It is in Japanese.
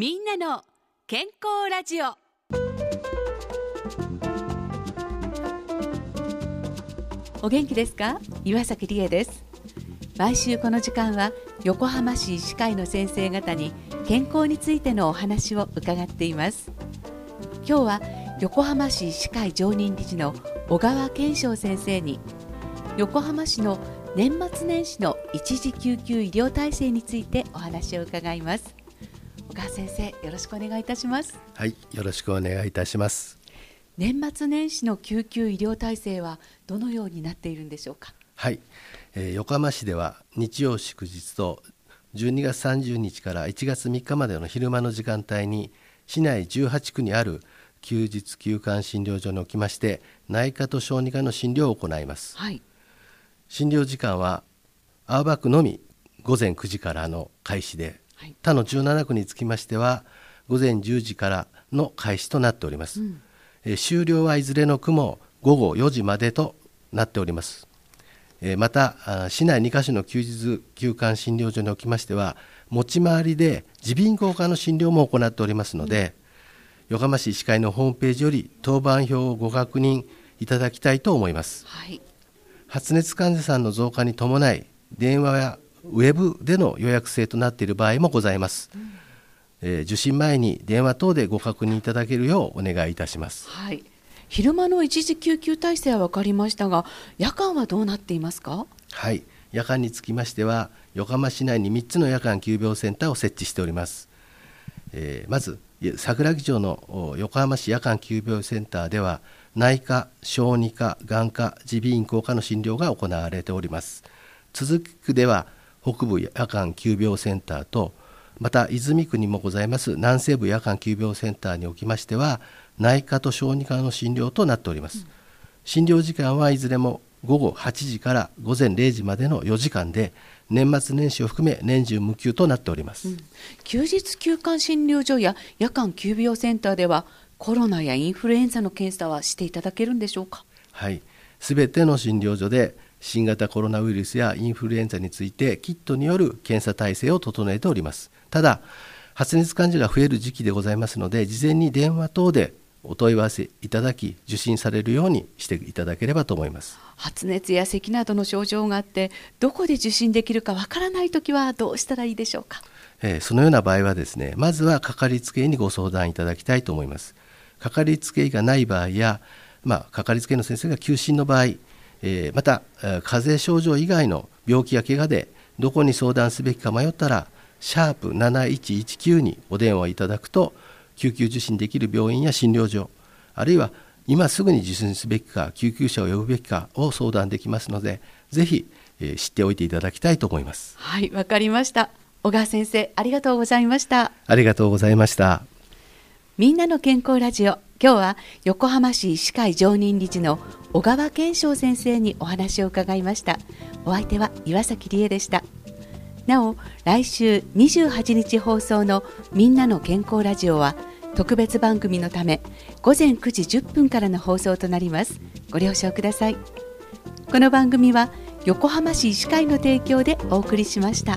みんなの健康ラジオ。お元気ですか？岩崎理恵です。毎週この時間は横浜市医師会の先生方に健康についてのお話を伺っています。今日は横浜市医師会常任理事の小川健翔先生に横浜市の年末年始の一時救急医療体制についてお話を伺います。川先生よろしくお願いいたします。はいよろしくお願いいたします。年末年始の救急医療体制はどのようになっているんでしょうか？はい、えー、横浜市では日曜祝日と12月30日から1月3日までの昼間の時間帯に市内18区にある休日休館診療所におきまして内科と小児科の診療を行います、はい、診療時間は青葉区のみ午前9時からの開始で、はい、他の17区につきましては午前10時からの開始となっております、うん。え終了はいずれの区も午後4時までとなっております。えまた市内2カ所の休日休館診療所におきましては持ち回りで耳鼻咽喉科の診療も行っておりますので、うん、横浜市医師会のホームページより当番表をご確認いただきたいと思います、はい、発熱患者さんの増加に伴い電話やウェブでの予約制となっている場合もございます、うんえー、受診前に電話等でご確認いただけるようお願いいたします。はい。昼間の一時救急体制は分かりましたが、夜間はどうなっていますか？はい。夜間につきましては、横浜市内に3つの夜間急病センターを設置しております。えー、まず桜木町の横浜市夜間急病センターでは内科、小児科、眼科、耳鼻咽喉科の診療が行われております。続くでは北部夜間急病センターとまた泉区にもございます南西部夜間急病センターにおきましては内科と小児科の診療となっております、うん、診療時間はいずれも午後8時から午前0時までの4時間で年末年始を含め年中無休となっております、うん、休日休館診療所や夜間急病センターではコロナやインフルエンザの検査はしていただけるんでしょうか？はい。すべての診療所で新型コロナウイルスやインフルエンザについてキットによる検査体制を整えております。ただ発熱患者が増える時期でございますので事前に電話等でお問い合わせいただき受診されるようにしていただければと思います。発熱や咳などの症状があってどこで受診できるかわからないときはどうしたらいいでしょうか、えー、そのような場合はですねまずはかかりつけ医にご相談いただきたいと思います。かかりつけ医がない場合やまあ、かかりつけ医の先生が休診の場合、えー、また風邪症状以外の病気や怪我でどこに相談すべきか迷ったらシャープ7119にお電話いただくと救急受診できる病院や診療所あるいは今すぐに受診すべきか救急車を呼ぶべきかを相談できますのでぜひ、えー、知っておいていただきたいと思います。はいわかりました。小川先生ありがとうございました。ありがとうございました。みんなの健康ラジオ今日は横浜市医師会常任理事の小川健翔先生にお話を伺いました。お相手は岩崎理恵でした。なお来週28日放送の「みんなの健康ラジオ」は特別番組のため午前9時10分からの放送となります。ご了承ください。この番組は横浜市医師会の提供でお送りしました。